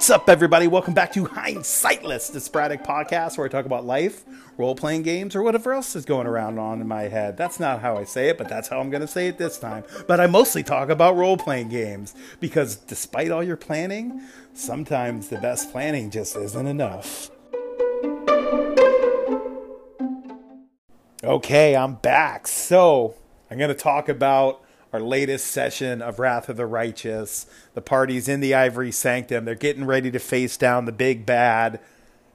What's up, everybody? Welcome back to Hindsightless, the sporadic podcast where I talk about life, role playing games, or whatever else is going around on in my head. That's not how I say it, but that's how I'm going to say it this time. But I mostly talk about role playing games because despite all your planning, sometimes the best planning just isn't enough. Okay, I'm back. So, I'm going to talk about our latest session of Wrath of the Righteous. The party's in the Ivory Sanctum. They're getting ready to face down the big bad.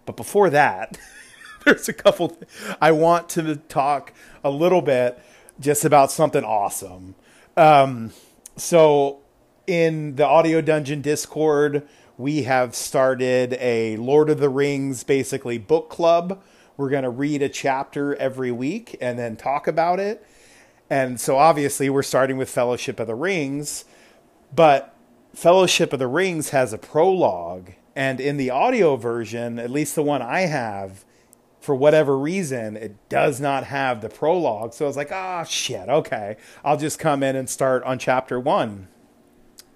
But before that, there's a couple. Th- I want to talk a little bit just about something awesome. Um, so, in the Audio Dungeon Discord, we have started a Lord of the Rings basically book club. We're going to read a chapter every week and then talk about it and so obviously we're starting with Fellowship of the Rings, but Fellowship of the Rings has a prologue. And in the audio version, at least the one I have, for whatever reason, it does not have the prologue. So I was like, ah, oh, shit, okay. I'll just come in and start on chapter one.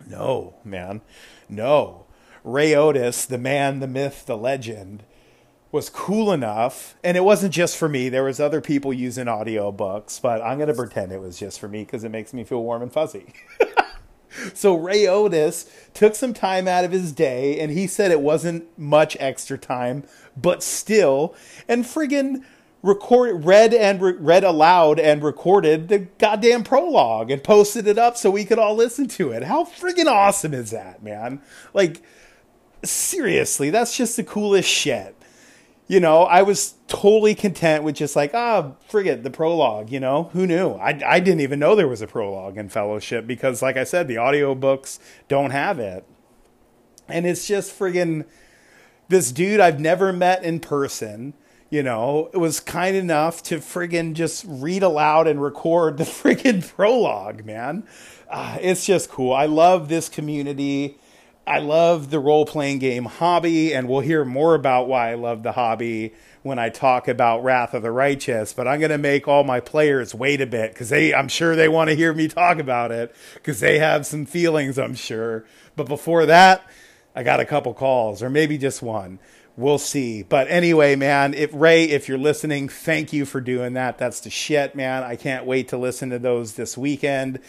No, man. No. Ray Otus, the man, the myth, the legend, was cool enough and it wasn't just for me. There was other people using audiobooks but i'm going to pretend it was just for me because it makes me feel warm and fuzzy. So Ray Otus took some time out of his day and he said it wasn't much extra time but still and friggin record read and re- read aloud and recorded the goddamn prologue and posted it up so we could all listen to it. How friggin awesome is that man? Like seriously that's just the coolest shit you know, I was totally content with just like, ah, forget the prologue, you know, who knew? I, I didn't even know there was a prologue in Fellowship because, like I said, the audiobooks don't have it. And it's just friggin' this dude I've never met in person, you know, was kind enough to friggin' just read aloud and record the friggin' prologue, man. Uh, it's just cool. I love this community. I love the role playing game hobby, and we'll hear more about why I love the hobby when I talk about Wrath of the Righteous. But I'm going to make all my players wait a bit because they, I'm sure they want to hear me talk about it because they have some feelings, I'm sure. But before that, I got a couple calls, or maybe just one. We'll see. But anyway, man, if Ray, if you're listening, thank you for doing that. That's the shit, man. I can't wait to listen to those this weekend.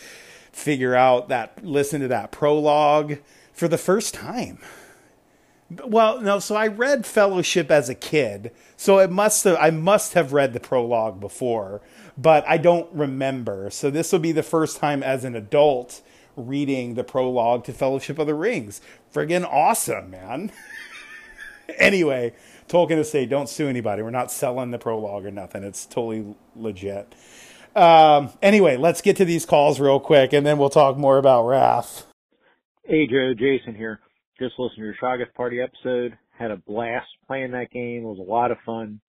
Figure out that, listen to that prologue for the first time. Well, no, so I read Fellowship as a kid, so it must have I must have read the prologue before, but I don't remember. So this will be the first time as an adult reading the prologue to Fellowship of the Rings. Friggin' awesome, man. anyway, Tolkien to say, don't sue anybody. We're not selling the prologue or nothing. It's totally legit. Um, anyway, let's get to these calls real quick, and then we'll talk more about Wrath. Hey Joe, Jason here. Just listened to your Shoggoth Party episode. Had a blast playing that game. It was a lot of fun.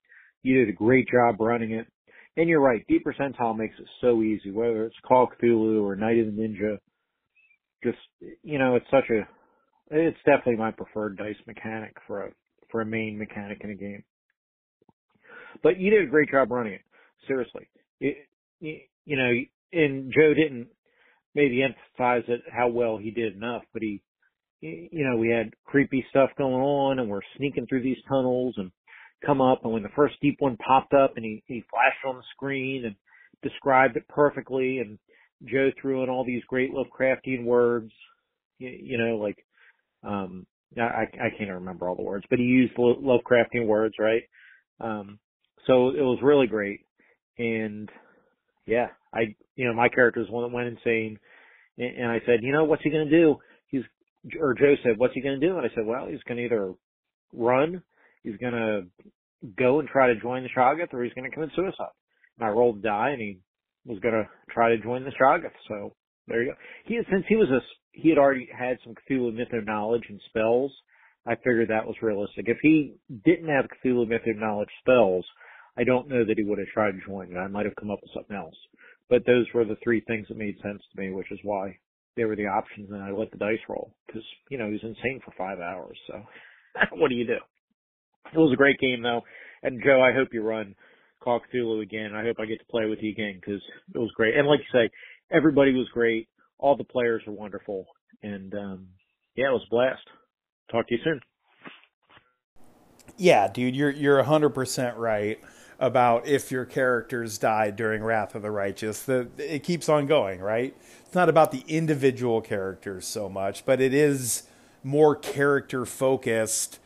You did a great job running it. And you're right, D Percentile makes it so easy, whether it's Call Cthulhu or Night of the Ninja. Just, you know, it's such a, it's definitely my preferred dice mechanic for a, for a main mechanic in a game. But you did a great job running it. Seriously. It, you know, and Joe didn't maybe emphasize it how well he did enough, but he, you know, we had creepy stuff going on and we're sneaking through these tunnels and come up and when the first deep one popped up and he, he flashed on the screen and described it perfectly and Joe threw in all these great Lovecraftian words, you, you know, like, um, I, I can't remember all the words, but he used Lovecraftian words, right? Um, so it was really great. And yeah, I, you know, my character is one that went insane. And I said, you know, what's he going to do? He's, or Joe said, what's he going to do? And I said, well, he's going to either run, he's going to go and try to join the Shoggoth, or he's going to commit suicide. And I rolled a die, and he was going to try to join the Shoggoth. So there you go. He, since he was a, he had already had some Cthulhu Mythos knowledge and spells, I figured that was realistic. If he didn't have Cthulhu Mythos knowledge spells, I don't know that he would have tried to join it. I might have come up with something else. But those were the three things that made sense to me, which is why they were the options and I let the dice roll. Cause, you know, he was insane for five hours. So what do you do? It was a great game though. And Joe, I hope you run Call Cthulhu again. I hope I get to play with you again because it was great. And like you say, everybody was great. All the players were wonderful. And, um, yeah, it was a blast. Talk to you soon. Yeah, dude, you're you're hundred percent right about if your characters died during Wrath of the Righteous. The it keeps on going, right? It's not about the individual characters so much, but it is more character focused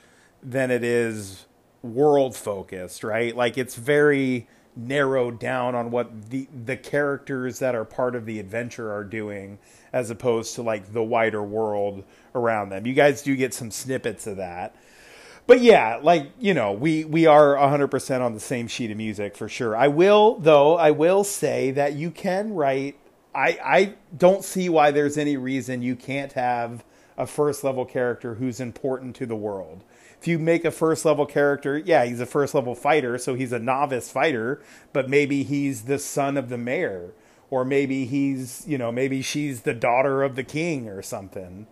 than it is world focused, right? Like it's very narrowed down on what the the characters that are part of the adventure are doing as opposed to like the wider world around them. You guys do get some snippets of that. But yeah, like, you know, we we are 100% on the same sheet of music for sure. I will though, I will say that you can write I I don't see why there's any reason you can't have a first level character who's important to the world if you make a first level character, yeah, he's a first level fighter, so he's a novice fighter, but maybe he's the son of the mayor, or maybe he's, you know, maybe she's the daughter of the king or something.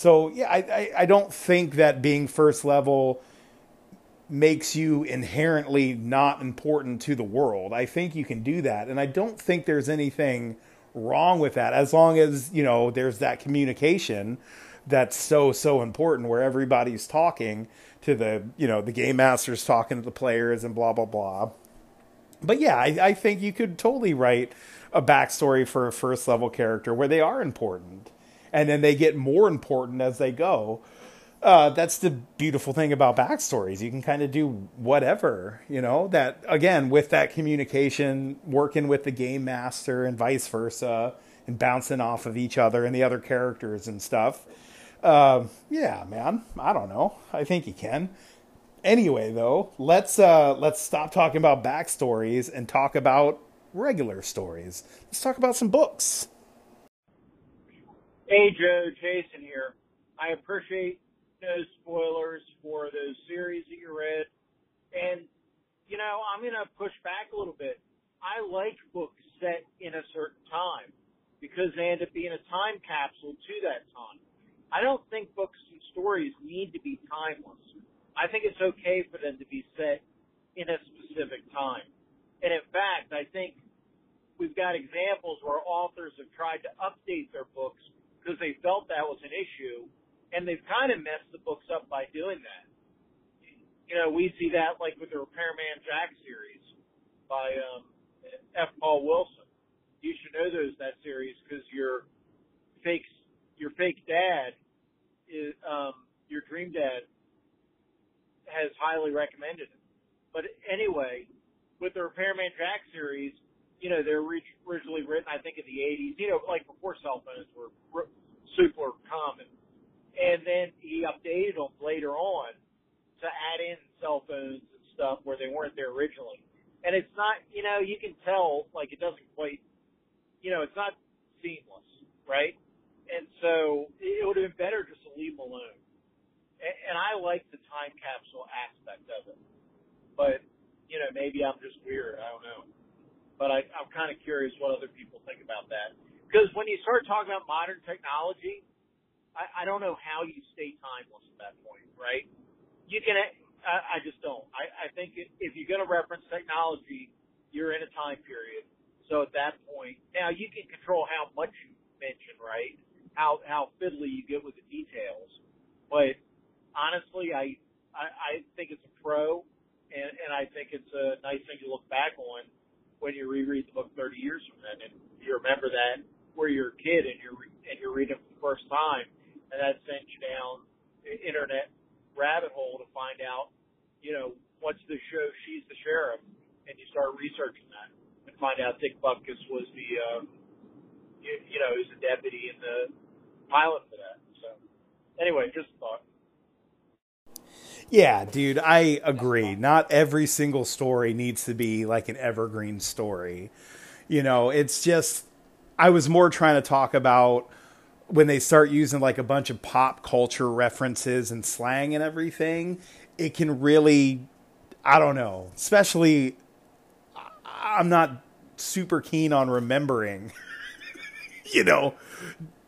So yeah, I, I, I don't think that being first level makes you inherently not important to the world. I think you can do that, and I don't think there's anything wrong with that as long as you know there's that communication that's so so important where everybody's talking to the you know the game masters talking to the players and blah blah blah. But yeah, I, I think you could totally write a backstory for a first level character where they are important, and then they get more important as they go. Uh, that's the beautiful thing about backstories. You can kind of do whatever, you know, that again, with that communication, working with the game master and vice versa, and bouncing off of each other and the other characters and stuff. Uh, yeah, man. I don't know. I think you can. Anyway, though, let's uh, let's stop talking about backstories and talk about regular stories. Let's talk about some books. Hey, Joe, Jason here. I appreciate no spoilers for those series that you read, and you know I'm gonna push back a little bit. I like books set in a certain time because they end up being a time capsule to that time. I don't think books and stories need to be timeless. I think it's okay for them to be set in a specific time. And in fact, I think we've got examples where authors have tried to update their books because they felt that was an issue, and they've kind of messed the books up by doing that. You know, we see that like with the Repairman Jack series by um, F. Paul Wilson. You should know those that series because your fake your fake dad is um, your dream dad has highly recommended it. But anyway, with the Repairman Jack series, you know, they're originally written, I think, in the 80s, you know, like before cell phones were super common. And then he updated them later on to add in cell phones and stuff where they weren't there originally. And it's not, you know, you can tell, like, it doesn't quite, you know, it's not seamless, right? And so it would have been better just to leave them alone. And, and I like the time capsule aspect of it. But, you know, maybe I'm just weird. I don't know. But I, I'm kind of curious what other people think about that. Because when you start talking about modern technology, I, I don't know how you stay timeless at that point, right? You can, I, I just don't. I, I think if you're going to reference technology, you're in a time period. So at that point, now you can control how much you mention, right? how how fiddly you get with the details. But honestly, I I, I think it's a pro, and and I think it's a nice thing to look back on when you reread the book 30 years from then, and you remember that where you're a kid and you're and you're reading it for the first time, and that sent you down the internet rabbit hole to find out, you know, what's the show She's the Sheriff, and you start researching that and find out Dick Butkus was the uh, you, you know, who's a deputy in the pilot for that. So, anyway, just thought. Yeah, dude, I agree. Not every single story needs to be like an evergreen story. You know, it's just, I was more trying to talk about when they start using like a bunch of pop culture references and slang and everything, it can really, I don't know, especially, I'm not super keen on remembering you know,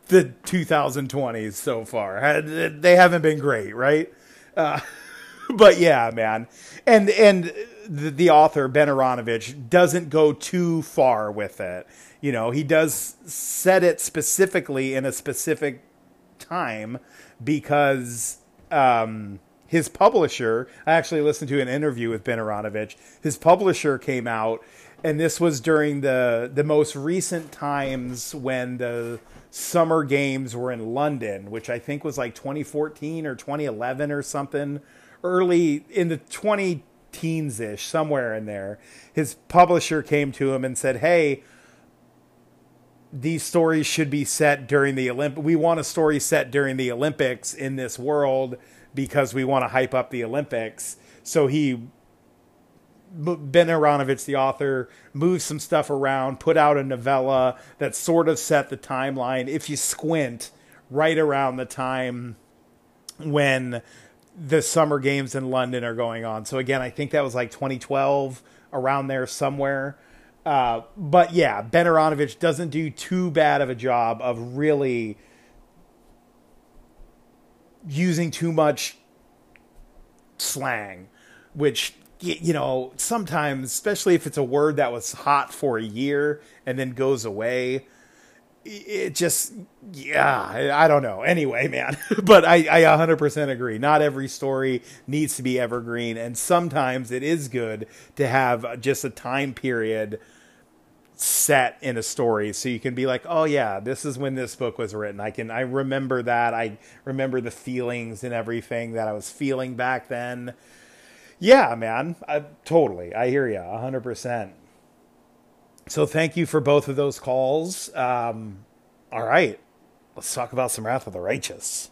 the 2020s so far. They haven't been great, right? Uh, but yeah, man. And and the, the author Ben Aaronovitch doesn't go too far with it. You know, he does set it specifically in a specific time because um, his publisher. I actually listened to an interview with Ben Aaronovitch. His publisher came out, and this was during the the most recent times when the summer games were in London, which I think was like 2014 or 2011 or something, early in the 20 teens ish, somewhere in there. His publisher came to him and said, Hey, these stories should be set during the Olymp. We want a story set during the Olympics in this world because we want to hype up the Olympics. So he Ben Aaronovitch, the author, moved some stuff around, put out a novella that sort of set the timeline, if you squint, right around the time when the summer games in London are going on. So again, I think that was like 2012, around there somewhere. Uh, but yeah, Ben Aaronovitch doesn't do too bad of a job of really using too much slang, which you know sometimes, especially if it's a word that was hot for a year and then goes away, it just yeah i don't know. Anyway man but i i 100% agree. Not every story needs to be evergreen and sometimes it is good to have just a time period set in a story. So you can be like oh yeah this is when this book was written. I can i remember that. I remember the feelings and everything that i was feeling back then. Yeah man I, totally. I hear you 100% so thank you for both of those calls. Um, all right, let's talk about some Wrath of the Righteous.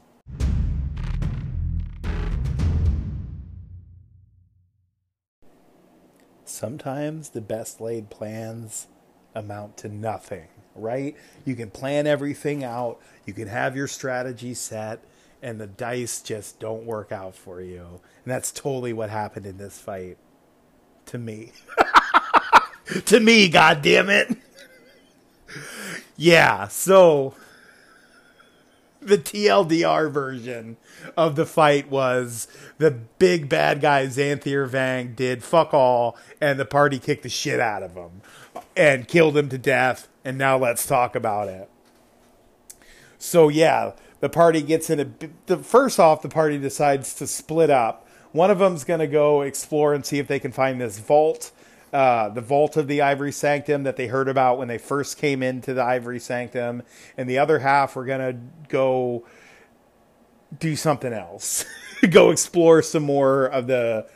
Sometimes the best laid plans amount to nothing, right? You can plan everything out, you can have your strategy set, and the dice just don't work out for you. And that's totally what happened in this fight to me. to me, God damn it. yeah, so the TLDR version of the fight was the big bad guy Xanthir Vang did fuck all, and the party kicked the shit out of him and killed him to death. And now let's talk about it. So yeah, the party gets in a. The first off, the party decides to split up. One of them's gonna go explore and see if they can find this vault uh, the vault of the Ivory Sanctum that they heard about when they first came into the Ivory Sanctum, and the other half we're gonna go do something else, go explore some more of the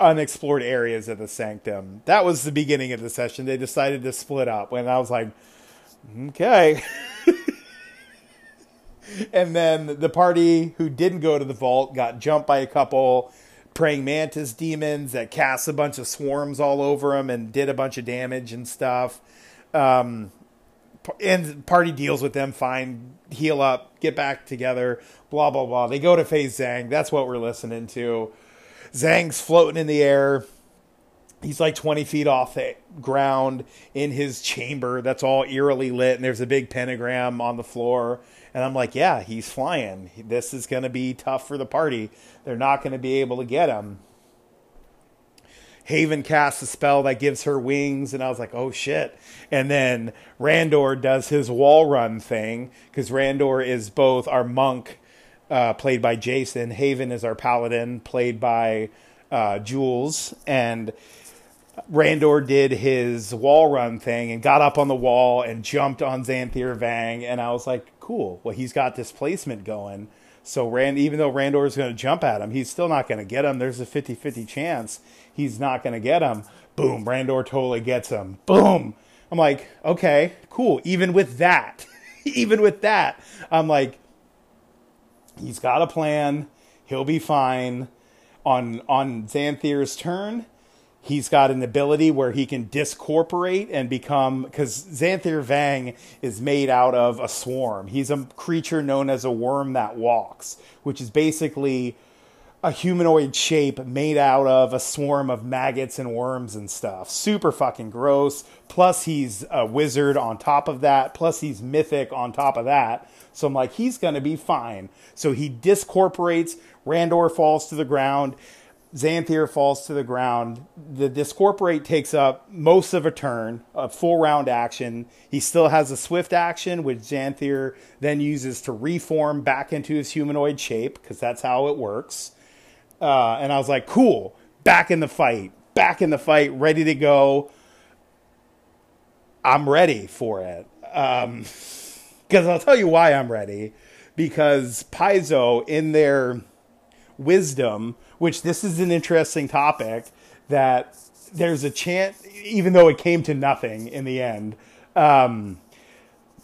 unexplored areas of the Sanctum. That was the beginning of the session. They decided to split up, and I was like, okay. and then the party who didn't go to the vault got jumped by a couple praying mantis demons that cast a bunch of swarms all over them and did a bunch of damage and stuff. Um, and party deals with them fine, heal up, get back together, blah blah blah. They go to face Vang. That's what we're listening to. Vang's floating in the air. He's like 20 feet off the ground in his chamber that's all eerily lit, and there's a big pentagram on the floor. And I'm like, yeah, he's flying. This is going to be tough for the party. They're not going to be able to get him. Haven casts a spell that gives her wings, and I was like, oh shit. And then Randor does his wall run thing, because Randor is both our monk, uh, played by Jason, Haven is our paladin, played by uh, Jules, and Randor did his wall run thing and got up on the wall and jumped on Xanthir Vang, and I was like, cool. Well, he's got displacement going. So Rand, even though Randor is going to jump at him, he's still not going to get him. There's a 50-50 chance he's not going to get him. Boom, Randor totally gets him. Boom. I'm like, okay, cool. Even with that, even with that, I'm like, he's got a plan. He'll be fine. On on Xanthir's turn, he's got an ability where he can discorporate and become because Xanthir Vang is made out of a swarm. He's a creature known as a worm that walks, which is basically a humanoid shape made out of a swarm of maggots and worms and stuff. Super fucking gross. Plus he's a wizard on top of that. Plus he's mythic on top of that. So I'm like, he's gonna be fine. So he discorporates. Randor falls to the ground Xanthir falls to the ground. The Discorporate takes up most of a turn, a full round action. He still has a swift action, which Xanthir then uses to reform back into his humanoid shape, because that's how it works. Uh, and I was like, cool, back in the fight, back in the fight, ready to go. I'm ready for it. Because um, I'll tell you why I'm ready. Because Paizo, in their wisdom, which this is an interesting topic, that there's a chance, even though it came to nothing in the end, um,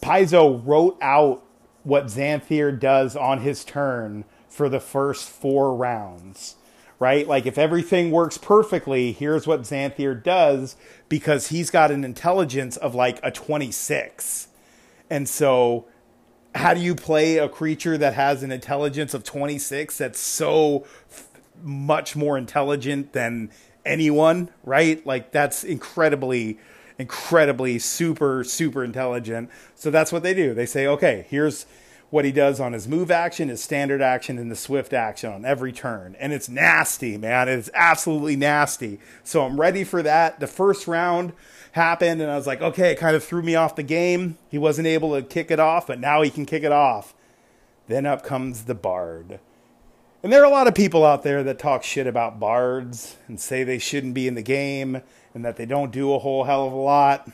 Paizo wrote out what Xanthir does on his turn for the first four rounds right? Like if everything works perfectly, here's what Xanthir does because he's got an intelligence of like a 26. And so how do you play a creature that has an intelligence of 26 that's so f- much more intelligent than anyone, right? Like that's incredibly incredibly super super intelligent. So that's what they do. They say, "Okay, here's what he does on his move action, his standard action, and the swift action on every turn. And it's nasty, man. It's absolutely nasty. So I'm ready for that. The first round happened, and I was like, okay, it kind of threw me off the game. He wasn't able to kick it off, but now he can kick it off. Then up comes the Bard. And there are a lot of people out there that talk shit about bards and say they shouldn't be in the game and that they don't do a whole hell of a lot.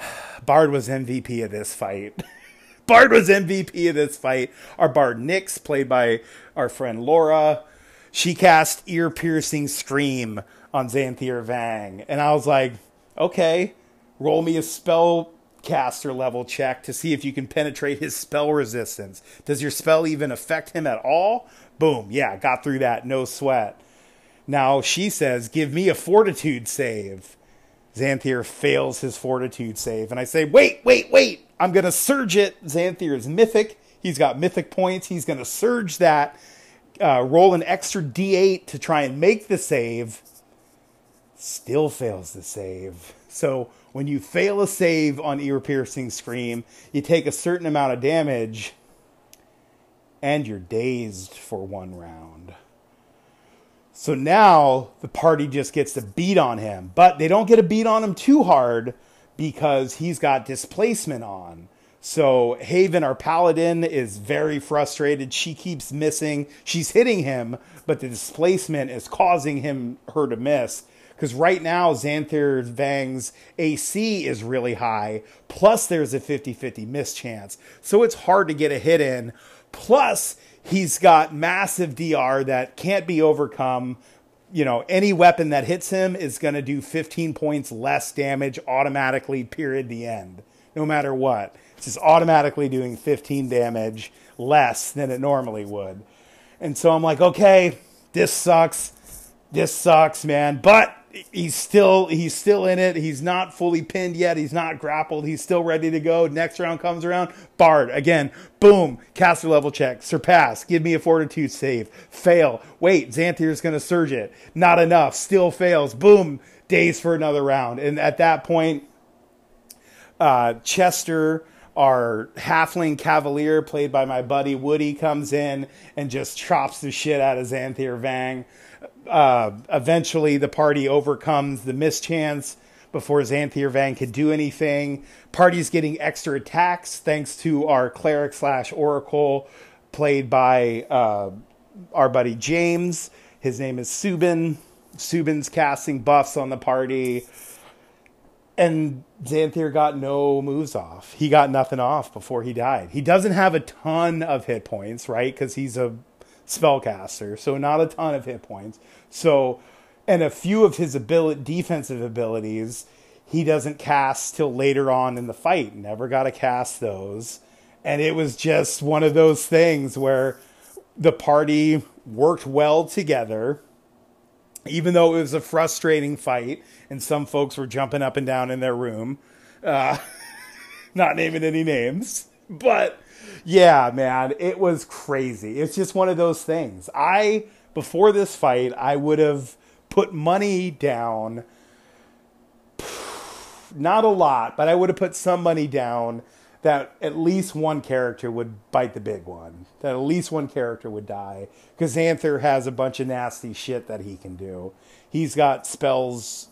Bard was MVP of this fight. Bard was MVP of this fight. Our Bard Nyx, played by our friend Laura, she cast ear piercing scream on Xanthir Vang. And I was like, okay, roll me a spell caster level check to see if you can penetrate his spell resistance. Does your spell even affect him at all? Boom. Yeah, got through that. No sweat. Now she says, give me a fortitude save. Xanthir fails his fortitude save. And I say, wait, wait, wait. I'm going to surge it. Xanthir is mythic. He's got mythic points. He's going to surge that, uh, roll an extra d8 to try and make the save. Still fails the save. So when you fail a save on ear piercing scream, you take a certain amount of damage and you're dazed for one round. So now the party just gets to beat on him, but they don't get a beat on him too hard because he's got displacement on. So Haven, our paladin, is very frustrated. She keeps missing. She's hitting him, but the displacement is causing him her to miss. Because right now, Xanthir Vang's AC is really high. Plus, there's a 50 50 miss chance. So it's hard to get a hit in. Plus, he's got massive DR that can't be overcome you know, any weapon that hits him is going to do 15 points less damage automatically, period, the end, no matter what. It's just automatically doing 15 damage less than it normally would. And so I'm like, okay, this sucks. This sucks, man. But he's still he's still in it. He's not fully pinned yet. He's not grappled. He's still ready to go. Next round comes around. Bard again. Boom. Caster level check. Surpass. Give me a fortitude save. Fail. Wait. Xanthir's going to surge it. Not enough. Still fails. Boom. Days for another round. And at that point, uh, Chester, our halfling cavalier, played by my buddy Woody, comes in and just chops the shit out of Xanthir Vang uh, eventually the party overcomes the mischance before Xanthir Vang could do anything. Party's getting extra attacks thanks to our cleric slash oracle, played by uh, our buddy James. His name is Subin. Subin's casting buffs on the party. And Xanthir got no moves off. He got nothing off before he died. He doesn't have a ton of hit points, right? Because he's a spellcaster, so not a ton of hit points. So, and a few of his ability, defensive abilities, he doesn't cast till later on in the fight. Never got to cast those. And it was just one of those things where the party worked well together, even though it was a frustrating fight, and some folks were jumping up and down in their room. Uh, not naming any names, but yeah, man, it was crazy. It's just one of those things. I before this fight, I would have put money down. Not a lot, but I would have put some money down that at least one character would bite the big one. That at least one character would die because Xanthir has a bunch of nasty shit that he can do. He's got spells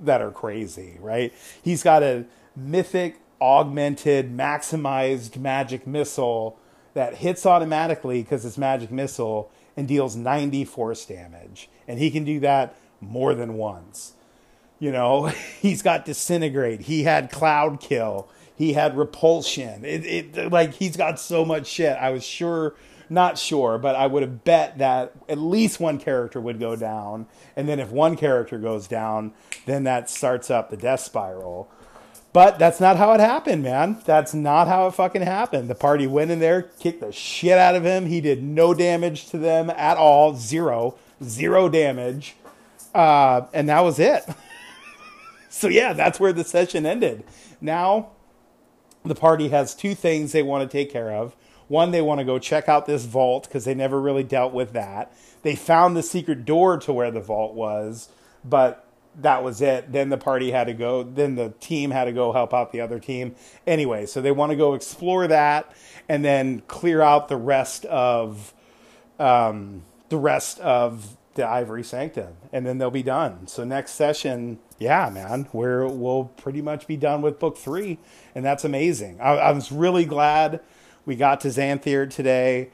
that are crazy, right? He's got a mythic, augmented, maximized magic missile that hits automatically because it's magic missile and deals 90 force damage. And he can do that more than once. You know, he's got disintegrate. He had cloud kill. He had repulsion. It, it like he's got so much shit. I was sure, not sure, but I would have bet that at least one character would go down. And then if one character goes down, then that starts up the death spiral. But that's not how it happened, man. That's not how it fucking happened. The party went in there, kicked the shit out of him. He did no damage to them at all. Zero. Zero damage. Uh, and that was it. so, yeah, that's where the session ended. Now, the party has two things they want to take care of. One, they want to go check out this vault because they never really dealt with that. They found the secret door to where the vault was, but that was it. Then the party had to go, then the team had to go help out the other team. Anyway, so they want to go explore that and then clear out the rest of um, the rest of the Ivory Sanctum, and then they'll be done. So next session, yeah, man, we'll pretty much be done with book three, and that's amazing. I, I was really glad we got to Xanthir today.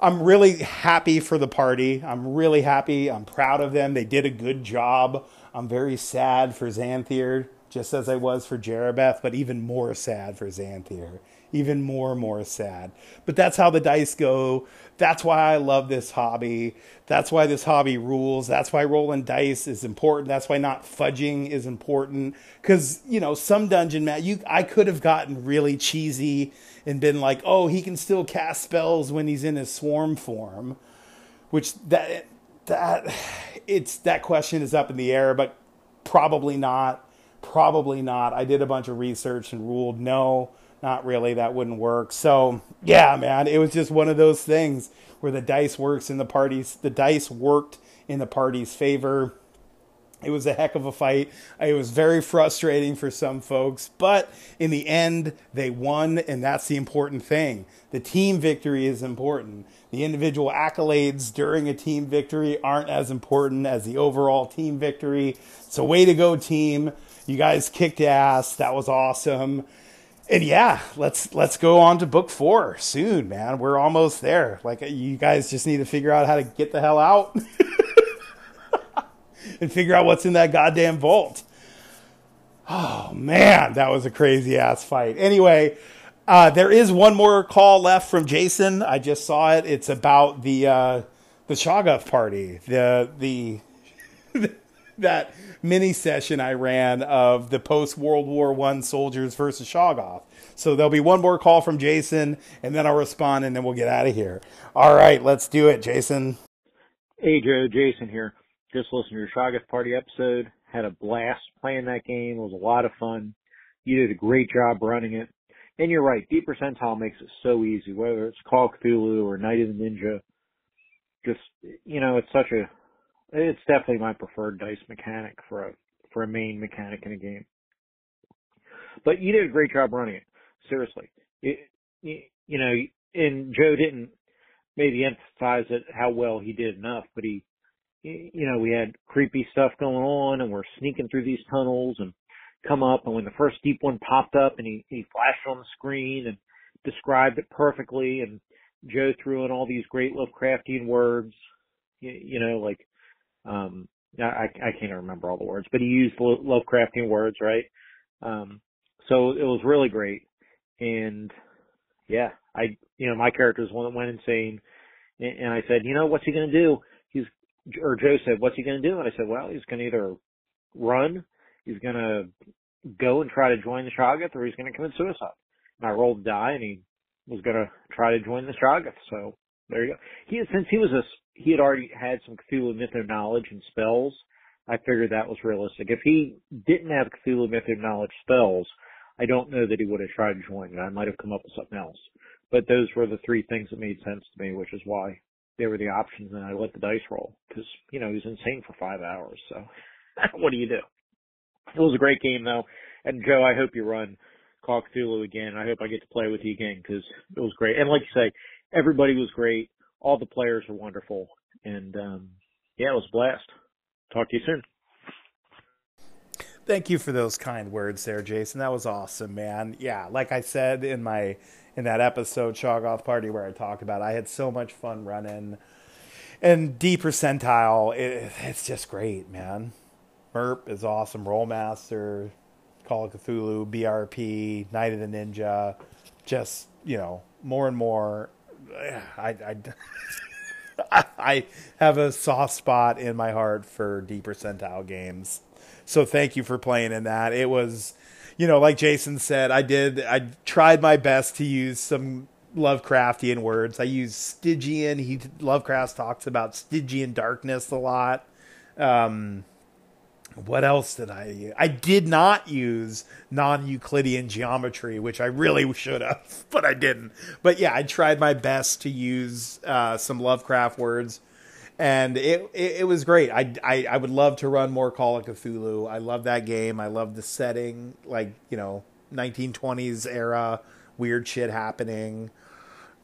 I'm really happy for the party. I'm really happy. I'm proud of them. They did a good job. I'm very sad for Xanthir, just as I was for Jerribeth, but even more sad for Xanthir. Even more, more sad. But that's how the dice go. That's why I love this hobby. That's why this hobby rules. That's why rolling dice is important. That's why not fudging is important. Because, you know, some dungeon mat, you I could have gotten really cheesy and been like, oh, he can still cast spells when he's in his swarm form. Which that that it's that question is up in the air, but probably not. Probably not. I did a bunch of research and ruled no not really that wouldn't work so yeah man it was just one of those things where the dice works in the parties the dice worked in the party's favor it was a heck of a fight. It was very frustrating for some folks, but in the end, they won, and that's the important thing. The team victory is important. The individual accolades during a team victory aren't as important as the overall team victory. So, way to go, team! You guys kicked ass. That was awesome and yeah, let's let's go on to book four soon, man. We're almost there. Like you guys just need to figure out how to get the hell out and figure out what's in that goddamn vault. Oh man, that was a crazy ass fight. Anyway, uh, there is one more call left from Jason. I just saw it. It's about the uh, the Shoggoth party. The the that mini session I ran of the post World War One soldiers versus Shoggoth. So there'll be one more call from Jason, and then I'll respond, and then we'll get out of here. All right, let's do it, Jason. Hey Joe, Jason here. Just listened to your Shoggoth Party episode. Had a blast playing that game. It was a lot of fun. You did a great job running it. And you're right, D Percentile makes it so easy, whether it's Call Cthulhu or Night of the Ninja. Just, you know, it's such a it's definitely my preferred dice mechanic for a for a main mechanic in a game. But you did a great job running it. Seriously, it, you know, and Joe didn't maybe emphasize it how well he did enough, but he, you know, we had creepy stuff going on, and we're sneaking through these tunnels and come up, and when the first deep one popped up, and he he flashed on the screen and described it perfectly, and Joe threw in all these great Lovecraftian words, you, you know, like um, I, I can't remember all the words, but he used Lovecraftian words, right? Um, so it was really great. And yeah, I, you know, my character is one that went insane. And, and I said, you know, what's he going to do? Or Joe said, what's he going to do? And I said, well, he's going to either run, he's going to go and try to join the Shoggoth, or he's going to commit suicide. And I rolled die and he was going to try to join the Shoggoth. So there you go. He, since he was a he had already had some Cthulhu Mythos knowledge and spells. I figured that was realistic. If he didn't have Cthulhu Mythos knowledge spells, I don't know that he would have tried to join. I might have come up with something else. But those were the three things that made sense to me, which is why they were the options and I let the dice roll. Cause, you know, he was insane for five hours. So what do you do? It was a great game though. And Joe, I hope you run Call Cthulhu again. I hope I get to play with you again because it was great. And like you say, everybody was great. All the players were wonderful, and um, yeah, it was a blast. Talk to you soon. Thank you for those kind words there, Jason. That was awesome, man. Yeah, like I said in my in that episode Shoggoth Party where I talked about, I had so much fun running. And D percentile, it, it's just great, man. MERP is awesome. Rolemaster, Call of Cthulhu, BRP, Night of the Ninja, just you know more and more. I I, I have a soft spot in my heart for D percentile games. So thank you for playing in that. It was, you know, like Jason said, I did. I tried my best to use some Lovecraftian words. I use Stygian. He Lovecraft talks about Stygian darkness a lot. Um, what else did I use? I did not use non-Euclidean geometry, which I really should have, but I didn't. But yeah, I tried my best to use uh, some Lovecraft words, and it, it, it was great. I, I I would love to run more Call of Cthulhu. I love that game. I love the setting, like you know, 1920s era, weird shit happening.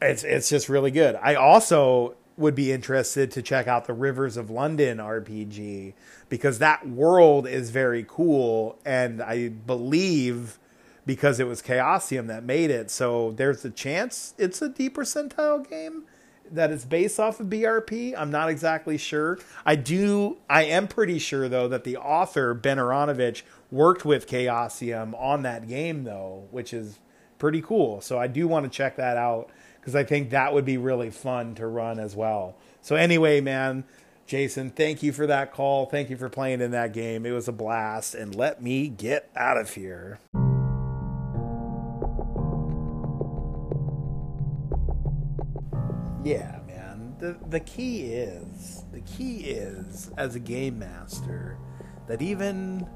It's it's just really good. I also would be interested to check out the Rivers of London RPG because that world is very cool and I believe because it was Chaosium that made it. So there's a chance it's a a D percentile game that it's based off of BRP. I'm not exactly sure. I do I am pretty sure though that the author Ben Aaronovitch worked with Chaosium on that game though, which is pretty cool. So I do want to check that out because I think that would be really fun to run as well. So anyway, man, Jason, thank you for that call. Thank you for playing in that game. It was a blast and let me get out of here. Yeah, man. The the key is the key is as a game master that even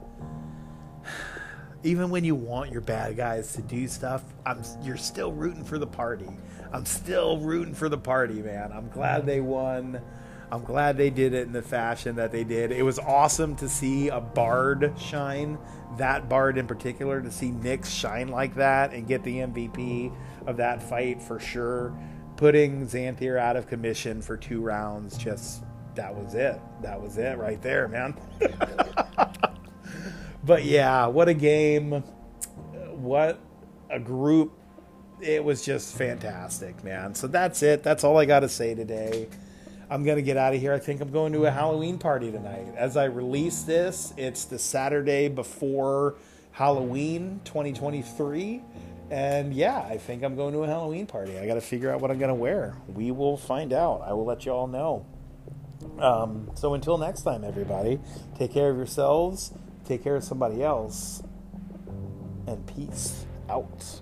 even when you want your bad guys to do stuff, I'm you're still rooting for the party. I'm still rooting for the party, man. I'm glad they won. I'm glad they did it in the fashion that they did. It was awesome to see a bard shine, that bard in particular, to see Nyx shine like that and get the MVP of that fight for sure. Putting Xanthir out of commission for two rounds, just that was it. That was it right there, man. but yeah, what a game. What a group. It was just fantastic, man. So that's it. That's all I got to say today. I'm going to get out of here. I think I'm going to a Halloween party tonight. As I release this, it's the Saturday before Halloween 2023. And yeah, I think I'm going to a Halloween party. I got to figure out what I'm going to wear. We will find out. I will let you all know. Um, so until next time, everybody, take care of yourselves, take care of somebody else, and peace out.